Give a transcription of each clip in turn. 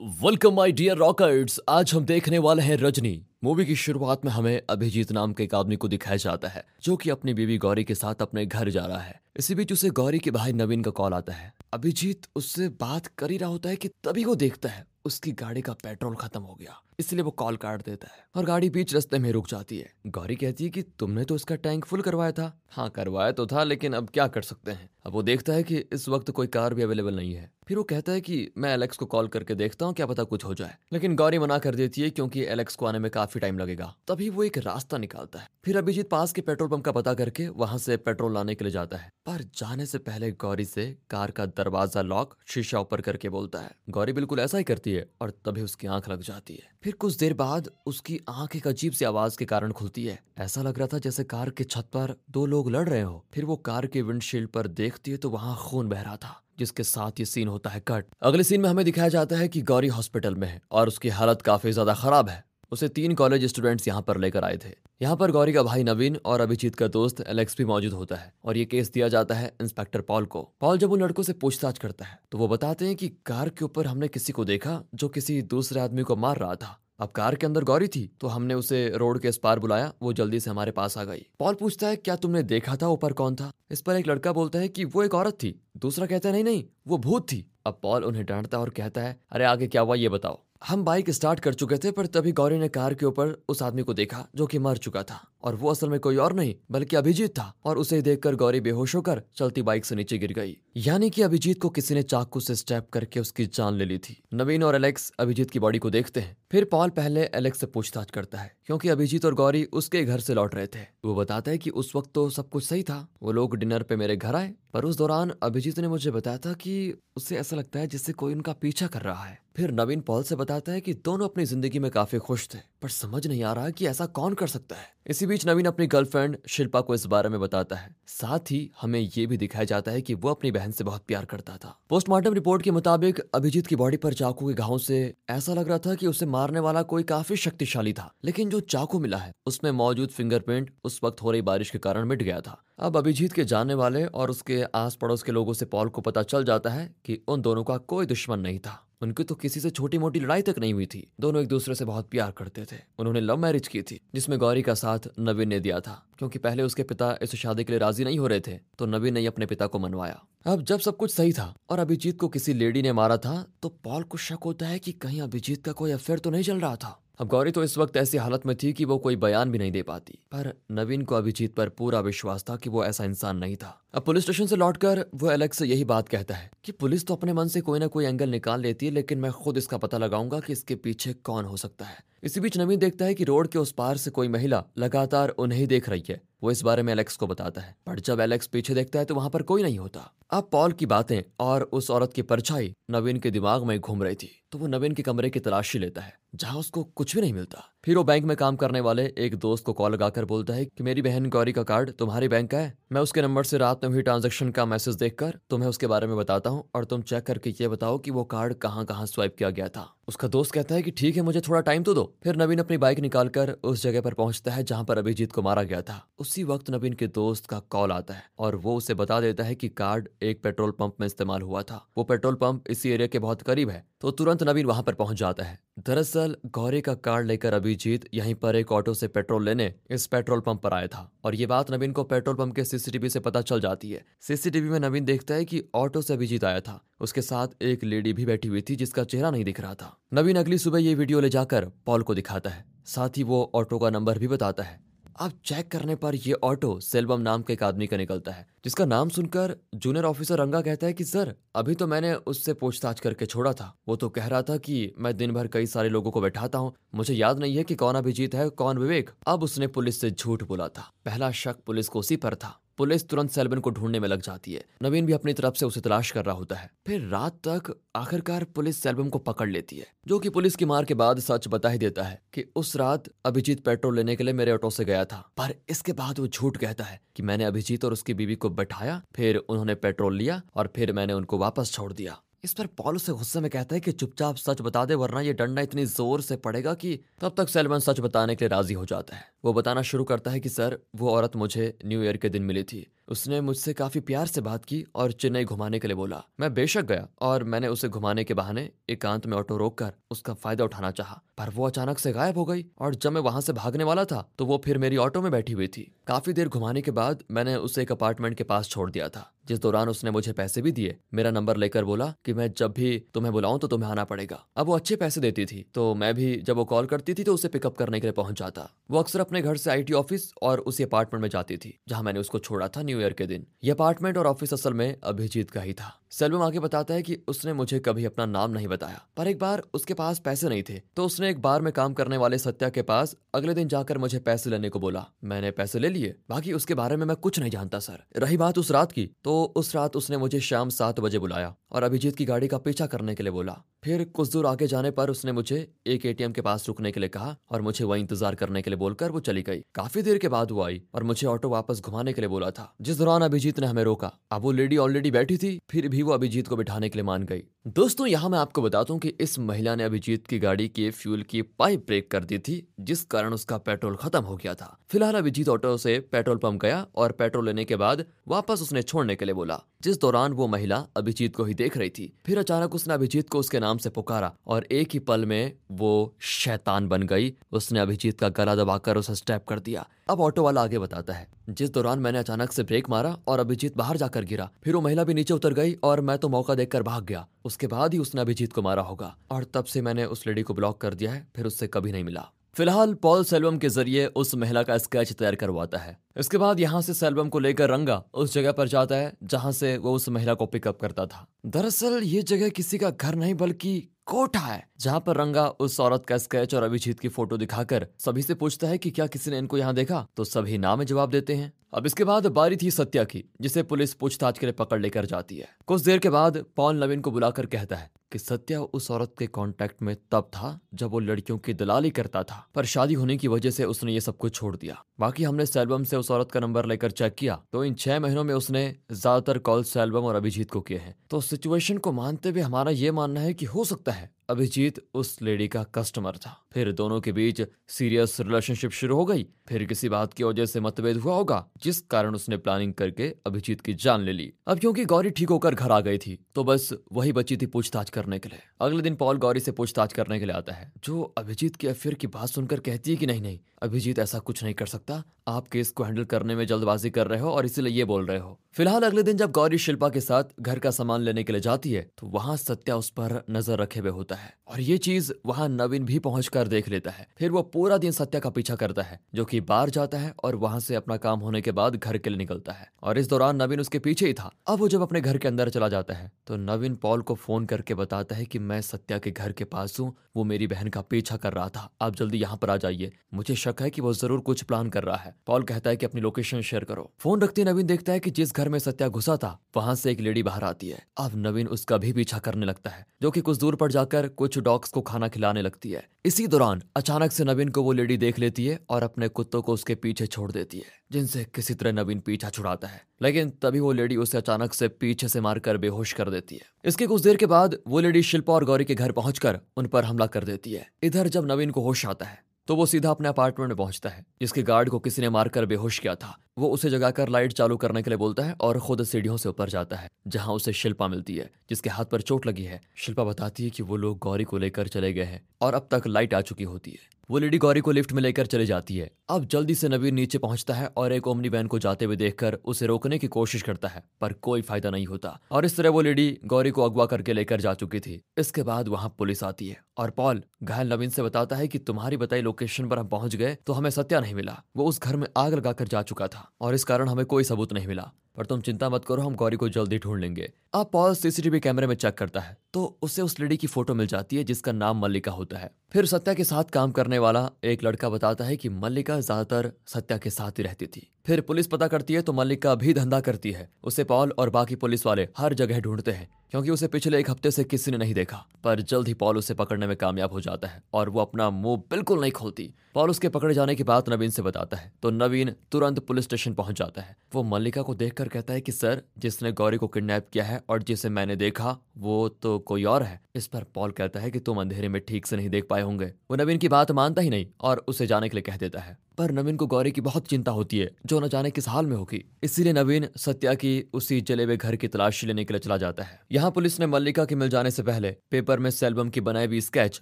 Welcome my dear rockers आज हम देखने वाले हैं रजनी। मूवी की शुरुआत में हमें अभिजीत नाम के एक आदमी को दिखाया जाता है, जो कि अपनी बीवी गौरी के साथ अपने घर जा रहा है। इसी बीच उसे गौरी के भाई नवीन का कॉल आता है। अभिजीत उससे बात कर ही रहा होता है कि तभी वो देखता है, उसकी गाड़ी का पेट्रोल खत्म हो गया। इसलिए वो कॉल काट देता है और गाड़ी बीच रास्ते में रुक जाती है। गौरी कहती है कि तुमने तो इसका टैंक फुल करवाया था। हाँ करवाया तो था, लेकिन अब क्या कर सकते हैं? अब वो देखता है कि इस वक्त कोई कार भी अवेलेबल नहीं है। फिर वो कहता है कि मैं एलेक्स को कॉल करके देखता हूँ, क्या पता कुछ हो जाए। लेकिन गौरी मना कर देती है क्योंकि एलेक्स को आने में काफ़ी टाइम लगेगा। तभी वो एक रास्ता निकालता है। फिर अभिजीत पास के पेट्रोल पंप का पता करके वहाँ से पेट्रोल लाने के लिए जाता है। पर जाने से पहले गौरी से कार का दरवाज़ा लॉक शीशा ऊपर करके बोलता है। गौरी बिल्कुल ऐसा ही करती है और तभी उसकी आँख लग जाती है। फिर कुछ देर बाद उसकी आँख एक अजीब सी आवाज़ के कारण खुलती है। ऐसा लग रहा था जैसे कार के छत पर दो लोग लड़ रहे हो। फिर वो कार के विंडशील्ड पर देखती है तो वहाँ खून बह रहा था। जिसके साथ ये सीन होता है कट। अगले सीन में हमें दिखाया जाता है कि गौरी हॉस्पिटल में है और उसकी हालत काफ़ी ज़्यादा खराब है। उसे तीन कॉलेज स्टूडेंट्स यहाँ पर लेकर आए थे। यहाँ पर गौरी का भाई नवीन और अभिजीत का दोस्त एलेक्स भी मौजूद होता है और ये केस दिया जाता है इंस्पेक्टर पॉल को। पॉल जब उन लड़कों से पूछताछ करता है तो वो बताते हैं कि कार के ऊपर हमने किसी को देखा जो किसी दूसरे आदमी को मार रहा था। अब कार के अंदर गौरी थी तो हमने उसे रोड के इस पार बुलाया, वो जल्दी से हमारे पास आ गई। पॉल पूछता है, क्या तुमने देखा था ऊपर कौन था? इस पर एक लड़का बोलता है कि वो एक औरत थी दूसरा कहता है, नहीं नहीं, वो भूत थी। अब पॉल उन्हें डांटता और कहता है, अरे आगे क्या हुआ ये बताओ। हम बाइक स्टार्ट कर चुके थे, पर तभी गौरी ने कार के ऊपर उस आदमी को देखा जो कि मर चुका था। और वो असल में कोई और नहीं, बल्कि अभिजीत था। और उसे देखकर गौरी बेहोश होकर चलती बाइक से नीचे गिर गई। यानी कि अभिजीत को किसी ने चाकू से स्टैप करके उसकी जान ले ली थी। नवीन और एलेक्स अभिजीत की बॉडी को देखते हैं। फिर पॉल पहले एलेक्स से पूछताछ करता है, क्योंकि अभिजीत और गौरी उसके घर से लौट रहे थे। वो बताता है कि उस वक्त तो सब कुछ सही था। वो लोग डिनर पे मेरे घर आए, पर उस दौरान अभिजीत ने मुझे बताया था कि उसे ऐसा लगता है जिससे कोई उनका पीछा कर रहा है। फिर नवीन पॉल से बताता है कि दोनों अपनी ज़िंदगी में काफ़ी खुश थे, पर समझ नहीं आ रहा कि ऐसा कौन कर सकता है। इसी बीच नवीन अपनी गर्लफ्रेंड शिल्पा को इस बारे में बताता है। साथ ही हमें ये भी दिखाया जाता है कि वो अपनी बहन से बहुत प्यार करता था। पोस्टमार्टम रिपोर्ट के मुताबिक अभिजीत की बॉडी पर चाकू के घावों से ऐसा लग रहा था कि उसे मारने वाला कोई काफ़ी शक्तिशाली था, लेकिन जो चाकू मिला है, उसमें मौजूद फिंगरप्रिंट उस वक्त हो रही बारिश के कारण मिट गया था। अब अभिजीत के जानने वाले और उसके आस पड़ोस के लोगों से पॉल को पता चल जाता है कि उन दोनों का कोई दुश्मन नहीं था। उनकी तो किसी से छोटी मोटी लड़ाई तक नहीं हुई थी। दोनों एक दूसरे से बहुत प्यार करते थे। उन्होंने लव मैरिज की थी, जिसमें गौरी का साथ नवीन ने दिया था, क्योंकि पहले उसके पिता इस शादी के लिए राज़ी नहीं हो रहे थे तो नवीन ने अपने पिता को मनवाया। अब जब सब कुछ सही था और अभिजीत को किसी लेडी ने मारा था तो पॉल को शक होता है कि कहीं अभिजीत का कोई अफेयर तो नहीं चल रहा था। अब गौरी तो इस वक्त ऐसी हालत में थी कि वो कोई बयान भी नहीं दे पाती, पर नवीन को अभिजीत पर पूरा विश्वास था कि वो ऐसा इंसान नहीं था। अब पुलिस स्टेशन से लौटकर वो एलेक्स से यही बात कहता है कि पुलिस तो अपने मन से कोई ना कोई एंगल निकाल लेती है, लेकिन मैं खुद इसका पता लगाऊँगा कि इसके पीछे कौन हो सकता है। इसी बीच नवीन देखता है कि रोड के उस पार से कोई महिला लगातार उन्हें देख रही है। वो इस बारे में एलेक्स को बताता है, पर जब एलेक्स पीछे देखता है तो वहाँ पर कोई नहीं होता। अब पॉल की बातें और उस औरत की परछाई नवीन के दिमाग में घूम रही थी तो वो नवीन के कमरे की तलाशी लेता है, जहाँ उसको कुछ भी नहीं मिलता। फिर वो बैंक में काम करने वाले एक दोस्त को कॉल लगाकर बोलता है कि मेरी बहन गौरी का कार्ड तुम्हारी बैंक का है। मैं उसके नंबर से रात में हुई ट्रांजेक्शन का मैसेज देखकर तुम्हें उसके बारे में बताता हूँ और तुम चेक करके ये बताओ कि वो कार्ड कहाँ कहाँ स्वाइप किया गया था। उसका दोस्त कहता है कि ठीक है, मुझे थोड़ा टाइम तो दो। फिर नवीन अपनी बाइक निकालकर उस जगह पर पहुँचता है जहाँ पर अभिजीत को मारा गया था। उसी वक्त नवीन के दोस्त का कॉल आता है और वो उसे बता देता है कि कार्ड एक पेट्रोल पंप में इस्तेमाल हुआ था। वो पेट्रोल पंप इसी एरिया के बहुत करीब है तो तुरंत नवीन वहाँ पर पहुँच जाता है। दरअसल, गौरी का कार्ड लेकर अभिजीत यहीं पर एक ऑटो से पेट्रोल लेने इस पेट्रोल पंप पर आया था और ये बात नवीन को पेट्रोल पंप के सीसीटीवी से पता चल जाती है। सीसीटीवी में नवीन देखता है कि ऑटो से अभिजीत आया था। उसके साथ एक लेडी भी बैठी हुई थी जिसका चेहरा नहीं दिख रहा था। नवीन अगली सुबह ये वीडियो ले जाकर पॉल को दिखाता है। साथ ही वो ऑटो का नंबर भी बताता है। अब चेक करने पर यह ऑटो सेल्वम नाम के एक आदमी का निकलता है, जिसका नाम सुनकर जूनियर ऑफिसर रंगा कहता है कि, सर, अभी तो मैंने उससे पूछताछ करके छोड़ा था। वो तो कह रहा था कि मैं दिन भर कई सारे लोगों को बैठाता हूँ। मुझे याद नहीं है कि कौन अभिजीत है, कौन विवेक। अब उसने पुलिस से झूठ बोला था। पहला शक पुलिस को उसी पर था। पुलिस तुरंत सेल्वन को ढूँढने में लग जाती है। नवीन भी अपनी तरफ़ से उसे तलाश कर रहा होता है। फिर रात तक आखिरकार पुलिस सेल्वम को पकड़ लेती है, जो कि पुलिस की मार के बाद सच बता ही देता है कि उस रात अभिजीत पेट्रोल लेने के लिए मेरे ऑटो से गया था। पर इसके बाद वो झूठ कहता है कि मैंने अभिजीत और उसकी बीवी को बैठाया, फिर उन्होंने पेट्रोल लिया और फिर मैंने उनको वापस छोड़ दिया। इस पर पॉल उसे गुस्से में कहता है कि चुपचाप सच बता दे, वरना ये डंडा इतनी ज़ोर से पड़ेगा कि तब तक सेलमन सच बताने के लिए राज़ी हो जाता है। वो बताना शुरू करता है कि, सर, वो औरत मुझे न्यू ईयर के दिन मिली थी। उसने मुझसे काफ़ी प्यार से बात की और चेन्नई घुमाने के लिए बोला। मैं बेशक गया और मैंने उसे घुमाने के बहाने एकांत में ऑटो रोककर उसका फ़ायदा उठाना चाहा। पर वो अचानक से गायब हो गई और जब मैं वहाँ से भागने वाला था तो वो फिर मेरी ऑटो में बैठी हुई थी। काफ़ी देर घुमाने के बाद मैंने उसे एक अपार्टमेंट के पास छोड़ दिया था। जिस दौरान उसने मुझे पैसे भी दिए। मेरा नंबर लेकर बोला कि मैं जब भी तुम्हें बुलाऊं तो तुम्हें आना पड़ेगा। अब वो अच्छे पैसे देती थी तो मैं भी जब वो कॉल करती थी तो उसे पिकअप करने के लिए पहुँच जाता। वो अक्सर अपने घर से आईटी ऑफ़िस और उसी अपार्टमेंट में जाती थी, जहाँ मैंने उसको छोड़ा था न्यू ईयर के दिन ये अपार्टमेंट और ऑफ़िस असल में अभिजीत का ही था। सेल्वम आगे बताता है कि उसने मुझे कभी अपना नाम नहीं बताया, पर एक बार उसके पास पैसे नहीं थे तो उसने एक बार में काम करने वाले सत्या के पास अगले दिन जाकर मुझे पैसे लेने को बोला। मैंने पैसे ले लिए, बाकी उसके बारे में मैं कुछ नहीं जानता, सर। रही बात उस रात की तो उस रात उसने मुझे शाम सात बजे बुलाया और अभिजीत की गाड़ी का पीछा करने के लिए बोला। फिर कुछ दूर आगे जाने पर उसने मुझे एक एटीएम के पास रुकने के लिए कहा और मुझे वही इंतज़ार करने के लिए बोलकर वो चली गई। काफ़ी देर के बाद वो आई और मुझे ऑटो वापस घुमाने के लिए बोला था। जिस दौरान अभिजीत ने हमें रोका। अब वो लेडी ऑलरेडी बैठी थी, फिर भी वो अभिजीत को बिठाने के लिए मान गई। दोस्तों, यहाँ मैं आपको बता दूँ कि इस महिला ने अभिजीत की गाड़ी के फ्यूल की पाइप ब्रेक कर दी थी, जिस कारण उसका पेट्रोल खत्म हो गया था। फ़िलहाल अभिजीत ऑटो से पेट्रोल पंप गया और पेट्रोल लेने के बाद वापस उसने छोड़ने के लिए बोला। जिस दौरान वो महिला अभिजीत को ही देख रही थी। फिर अचानक उसने अभिजीत को उसके नाम से पुकारा और एक ही पल में वो शैतान बन गई। उसने अभिजीत का गला दबाकर उसे स्टेप कर दिया। अब ऑटो वाला आगे बताता है। जिस दौरान मैंने अचानक से ब्रेक मारा और अभिजीत बाहर जाकर गिरा। फिर वो महिला भी नीचे उतर गई और मैं तो मौका देखकर भाग गया। उसके बाद ही उसने अभिजीत को मारा होगा। और तब से मैंने उस लेडी को ब्लॉक कर दिया है, फिर उससे कभी नहीं मिला। फ़िलहाल पॉल सेल्वम के ज़रिए उस महिला का स्केच तैयार करवाता है। इसके बाद यहाँ से सेल्वम को लेकर रंगा उस जगह पर जाता है, जहाँ से वो उस महिला को पिकअप करता था। दरअसल ये जगह किसी का घर नहीं, बल्कि कोठा है। जहाँ पर रंगा उस औरत का स्केच और अभिजीत की फ़ोटो दिखाकर सभी से पूछता है कि क्या किसी ने इनको यहाँ देखा तो सभी नाम जवाब देते हैं। अब इसके बाद बारी थी सत्या की, जिसे पुलिस पूछताछ के लिए पकड़ लेकर जाती है। कुछ देर के बाद पॉल नवीन को बुलाकर कहता है कि सत्या उस औरत के कांटेक्ट में तब था, जब वो लड़कियों की दलाली करता था। पर शादी होने की वजह से उसने ये सब कुछ छोड़ दिया। बाकी हमने सेल्बम से उस औरत का नंबर लेकर चेक किया तो इन छह महीनों में उसने ज़्यादातर कॉल सेल्बम और अभिजीत को किए हैं। तो सिचुएशन को मानते हुए हमारा ये मानना है कि हो सकता है अभिजीत उस लेडी का कस्टमर था। फिर दोनों के बीच सीरियस रिलेशनशिप शुरू हो गई। फिर किसी बात की वजह से मतभेद हुआ होगा, जिस कारण उसने प्लानिंग करके अभिजीत की जान ले ली। अब क्योंकि गौरी ठीक होकर घर आ गई थी तो बस वही बची थी पूछताछ करने के लिए। अगले दिन पॉल गौरी से पूछताछ करने के लिए आता है। जो अभिजीत के अफेयर की बात सुनकर कहती है कि नहीं नहीं, अभिजीत ऐसा कुछ नहीं कर सकता। आप केस को हैंडल करने में जल्दबाजी कर रहे हो और इसीलिए ये बोल रहे हो। फ़िलहाल अगले दिन जब गौरी शिल्पा के साथ घर का सामान लेने के लिए जाती है तो वहाँ सत्या उस पर नज़र रखे हुए होता है और ये चीज़ वहाँ नवीन भी पहुँच देख लेता है। फिर वो पूरा दिन सत्या का पीछा करता है, जो की बाहर जाता है और वहाँ से अपना काम होने के बाद घर के लिए निकलता है और इस दौरान नवीन उसके पीछे ही था। अब वो जब अपने घर के अंदर चला जाता है तो नवीन पॉल को फ़ोन करके बताता है की मैं सत्या के घर के पास हूँ, वो मेरी बहन का पीछा कर रहा था। आप जल्दी यहाँ पर आ जाइए, मुझे शक है की वो ज़रूर कुछ प्लान कर रहा है। पॉल कहता है कि अपनी लोकेशन शेयर करो। फ़ोन रखते नवीन देखता है कि जिस घर में सत्या घुसा था, वहाँ से एक लेडी बाहर आती है। अब नवीन उसका भी पीछा करने लगता है, जो कि कुछ दूर पर जाकर कुछ डॉग्स को खाना खिलाने लगती है। इसी दौरान अचानक से नवीन को वो लेडी देख लेती है और अपने कुत्तों को उसके पीछे छोड़ देती है, जिनसे किसी तरह नवीन पीछा छुड़ाता है। लेकिन तभी वो लेडी उसे अचानक से पीछे से मारकर बेहोश कर देती है। इसके कुछ देर के बाद वो लेडी शिल्पा और गौरी के घर पहुंचकर उन पर हमला कर देती है। इधर जब नवीन को होश आता है तो वो सीधा अपने अपार्टमेंट में पहुँचता है, जिसके गार्ड को किसी ने मारकर बेहोश किया था। वो उसे जगाकर लाइट चालू करने के लिए बोलता है और खुद सीढ़ियों से ऊपर जाता है, जहाँ उसे शिल्पा मिलती है, जिसके हाथ पर चोट लगी है। शिल्पा बताती है कि वो लोग गौरी को लेकर चले गए हैं और अब तक लाइट आ चुकी होती है। वो लेडी गौरी को लिफ्ट में लेकर चली जाती है। अब जल्दी से नवीन नीचे पहुँचता है और एक ओमनी वैन को जाते हुए देखकर उसे रोकने की कोशिश करता है, पर कोई फ़ायदा नहीं होता। और इस तरह वो लेडी गौरी को अगवा करके लेकर जा चुकी थी। इसके बाद वहाँ पुलिस आती है और पॉल घायल नवीन से बताता है कि तुम्हारी बताई लोकेशन पर हम पहुँच गए तो हमें सत्या नहीं मिला। वो उस घर में आग लगाकर जा चुका था। और इस कारण हमें कोई सबूत नहीं मिला। पर तुम चिंता मत करो, हम गौरी को जल्दी ढूंढ लेंगे। अब पॉल सीसीटीवी कैमरे में चेक करता है तो उसे उस लेडी की फ़ोटो मिल जाती है जिसका नाम मल्लिका होता है। फिर सत्या के साथ काम करने वाला एक लड़का बताता है कि मल्लिका ज़्यादातर सत्या के साथ ही रहती थी। फिर पुलिस पता करती है तो मल्लिका भी धंधा करती है। उसे पॉल और बाकी पुलिस वाले हर जगह ढूंढते हैं, क्योंकि उसे पिछले एक हफ़्ते से किसी ने नहीं देखा। पर जल्द ही पॉल उसे पकड़ने में कामयाब हो जाता है और वो अपना मुँह बिल्कुल नहीं खोलती। पॉल उसके पकड़े जाने की बात नवीन से बताता है तो नवीन तुरंत पुलिस स्टेशन पहुँच जाता है। वो मल्लिका को देखकर कहता है कि सर जिसने गौरी को किडनैप किया है और जिसे मैंने देखा वो तो कोई और है। इस पर पॉल कहता है कि तुम अंधेरे में ठीक से नहीं देख पाए होंगे। वो नवीन की बात मानता ही नहीं और उसे जाने के लिए कह देता है। पर नवीन को गौरी की बहुत चिंता होती है, जो न जाने किस हाल में होगी। इसीलिए नवीन सत्या की उसी जले हुए घर की तलाशी लेने के लिए चला जाता है। यहाँ पुलिस ने मल्लिका के मिल जाने से पहले पेपर में सेल्बम की बनाई हुई स्केच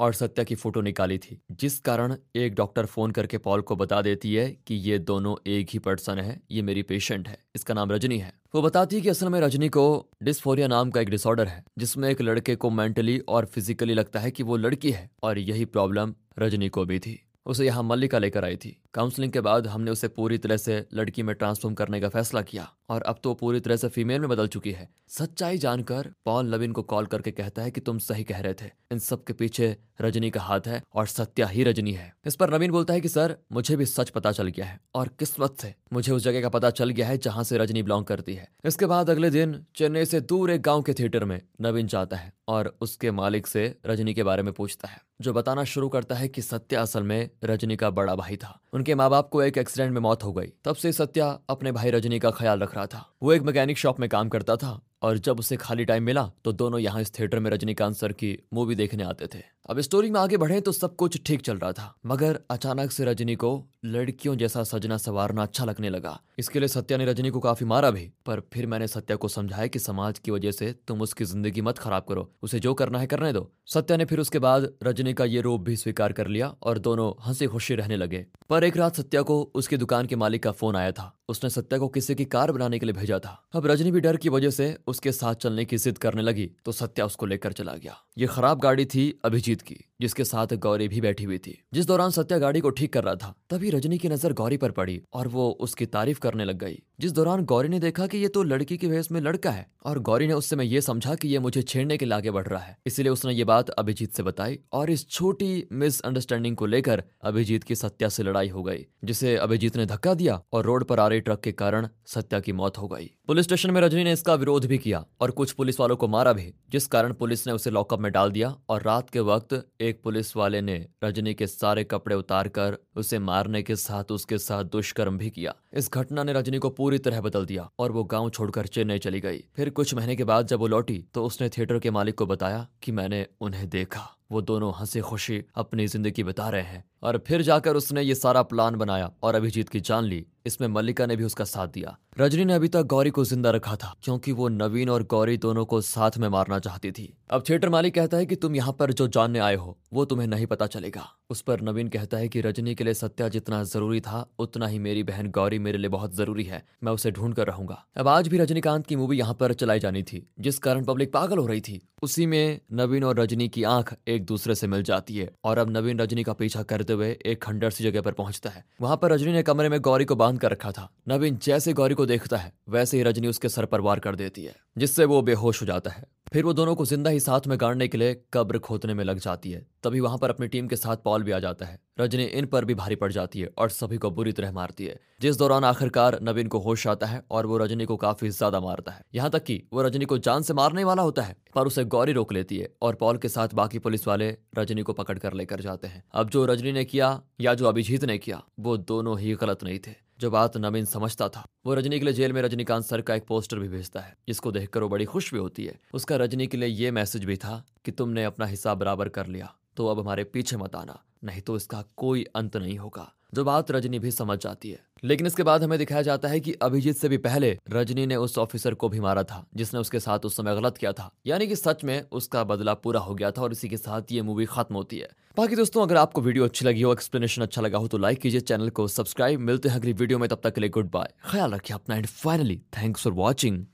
और सत्या की फ़ोटो निकाली थी, जिस कारण एक डॉक्टर फ़ोन करके पॉल को बता देती है कि ये दोनों एक ही पर्सन है, ये मेरी पेशेंट है। इसका नाम रजनी है। वो बताती है कि असल में रजनी को डिस्फोरिया नाम का एक डिसऑर्डर है, जिसमें एक लड़के को मेंटली और फिजिकली लगता है कि वो लड़की है, और यही प्रॉब्लम रजनी को भी थी। उसे यहाँ मल्लिका लेकर आई थी। काउंसलिंग के बाद हमने उसे पूरी तरह से लड़की में ट्रांसफॉर्म करने का फैसला किया और अब तो पूरी तरह से फीमेल में बदल चुकी है। सच्चाई जानकर पॉल नवीन को कॉल करके कहता है कि तुम सही कह रहे थे। इन सब के पीछे रजनी का हाथ है और सत्या ही रजनी है। इस पर नवीन बोलता है कि, सर, मुझे भी सच पता चल गया है और किस्मत से मुझे उस जगह का पता चल गया है जहाँ से रजनी बिलोंग करती है। इसके बाद अगले दिन चेन्नई से दूर एक गाँव के थिएटर में नवीन जाता है और उसके मालिक से रजनी के बारे में पूछता है, जो बताना शुरू करता है कि सत्या असल में रजनी का बड़ा भाई था। उनके माँ बाप को एक एक्सीडेंट में मौत हो गई। तब से सत्या अपने भाई रजनी का ख्याल रख रहा था। वो एक मैकेनिक शॉप में काम करता था। और जब उसे खाली टाइम मिला तो दोनों यहाँ इस थिएटर में रजनीकांत सर की मूवी देखने आते थे। अब स्टोरी में आगे बढ़े तो सब कुछ ठीक चल रहा था, मगर अचानक से रजनी को लड़कियों जैसा सजना सवारना अच्छा लगने लगा। इसके लिए सत्या ने रजनी को काफ़ी मारा भी, पर फिर मैंने सत्या को समझाया कि समाज की वजह से तुम उसकी ज़िंदगी मत खराब करो, उसे जो करना है करने दो। सत्या ने फिर उसके बाद रजनी का ये रूप भी स्वीकार कर लिया और दोनों हँसी खुशी रहने लगे। पर एक रात सत्या को उसकी दुकान के मालिक का फ़ोन आया था। उसने सत्या को किसी की कार बनाने के लिए भेजा था। अब रजनी भी डर की वजह से उसके साथ चलने की जिद करने लगी तो सत्या उसको लेकर चला गया। ये खराब गाड़ी थी अभिजीत की, जिसके साथ गौरी भी बैठी हुई थी। जिस दौरान सत्या गाड़ी को ठीक कर रहा था, तभी रजनी की नज़र गौरी पर पड़ी और वो उसकी तारीफ़ करने लग गई। जिस दौरान गौरी ने देखा कि ये तो लड़की की वेश में लड़का है और गौरी ने उस समय ये समझा कि ये मुझे छेड़ने के लिए आगे बढ़ रहा है। इसीलिए उसने ये बात अभिजीत से बताई और इस छोटी मिसअंडरस्टैंडिंग को लेकर अभिजीत की सत्या से लड़ाई हो गई, जिसे अभिजीत ने धक्का दिया और रोड पर आ रही ट्रक के कारण सत्या की मौत हो गई। पुलिस स्टेशन में रजनी ने इसका विरोध भी किया और कुछ पुलिस वालों को मारा भी, जिस कारण पुलिस ने उसे लॉकअप में डाल दिया और रात के वक्त एक पुलिस वाले ने रजनी के सारे कपड़े उतार कर उसे मारने के साथ उसके साथ दुष्कर्म भी किया। इस घटना ने रजनी को पूरी तरह बदल दिया और वो गाँव छोड़कर चेन्नई चली गई। फिर कुछ महीने के बाद जब वो लौटी तो उसने थिएटर के मालिक को बताया कि मैंने उन्हें देखा। वो दोनों हँसी खुशी अपनी ज़िंदगी बता रहे हैं। और फिर जाकर उसने ये सारा प्लान बनाया और अभिजीत की जान ली। इसमें मल्लिका ने भी उसका साथ दिया। रजनी ने अभी तक गौरी को ज़िंदा रखा था, क्योंकि वो नवीन और गौरी दोनों को साथ में मारना चाहती थी। अब थिएटर मालिक कहता है कि तुम यहाँ पर जो जानने आए हो, वो तुम्हें नहीं पता चलेगा। उस पर नवीन कहता है कि रजनी के लिए सत्या जितना ज़रूरी था, उतना ही मेरी बहन गौरी मेरे लिए बहुत ज़रूरी है। मैं उसे ढूंढ कर रहूँगा। अब आज भी रजनीकांत की मूवी यहाँ पर चलाई जानी थी, जिस कारण पब्लिक पागल हो रही थी। उसी में नवीन और रजनी की आँख एक दूसरे से मिल जाती है, और अब नवीन रजनी का पीछा करते हुए एक खंडर सी जगह पर पहुँचता है। वहाँ पर रजनी ने कमरे में गौरी को बाँध कर रखा था। नवीन जैसे गौरी को देखता है, वैसे ही रजनी उसके सर पर वार कर देती है, जिससे वो बेहोश हो जाता है। फिर वो दोनों को ज़िंदा ही साथ में गाड़ने के लिए कब्र खोदने में लग जाती है। तभी वहाँ पर अपनी टीम के साथ पॉल भी आ जाता है। रजनी इन पर भी भारी पड़ जाती है और सभी को बुरी तरह मारती है। जिस दौरान आखिरकार नवीन को होश आता है और वो रजनी को काफ़ी ज़्यादा मारता है। यहाँ तक कि वो रजनी को जान से मारने वाला होता है, पर उसे गौरी रोक लेती है और पॉल के साथ बाकी पुलिस वाले रजनी को पकड़ कर लेकर जाते हैं। अब जो रजनी ने किया या जो अभिजीत ने किया, वो दोनों ही गलत नहीं थे। जो बात नवीन समझता था, वो रजनी के लिए जेल में रजनीकांत सर का एक पोस्टर भी भेजता है, जिसको देखकर वो बड़ी खुश भी होती है। उसका रजनी के लिए ये मैसेज भी था कि तुमने अपना हिस्सा बराबर कर लिया तो अब हमारे पीछे मत आना, नहीं तो इसका कोई अंत नहीं होगा। जो बात रजनी भी समझ जाती है। लेकिन इसके बाद हमें दिखाया जाता है कि अभिजीत से भी पहले रजनी ने उस ऑफिसर को भी मारा था, जिसने उसके साथ उस समय गलत किया था। यानी कि सच में उसका बदला पूरा हो गया था और इसी के साथ ये मूवी खत्म होती है। बाकी दोस्तों, अगर आपको वीडियो अच्छी लगी हो एक्सप्लेनेशन अच्छा लगा हो तो लाइक कीजिए चैनल को सब्सक्राइब मिलते हैं अगली वीडियो में, तब तक के लिए गुड बाय ख्याल रखिए अपना। And finally thanks for watching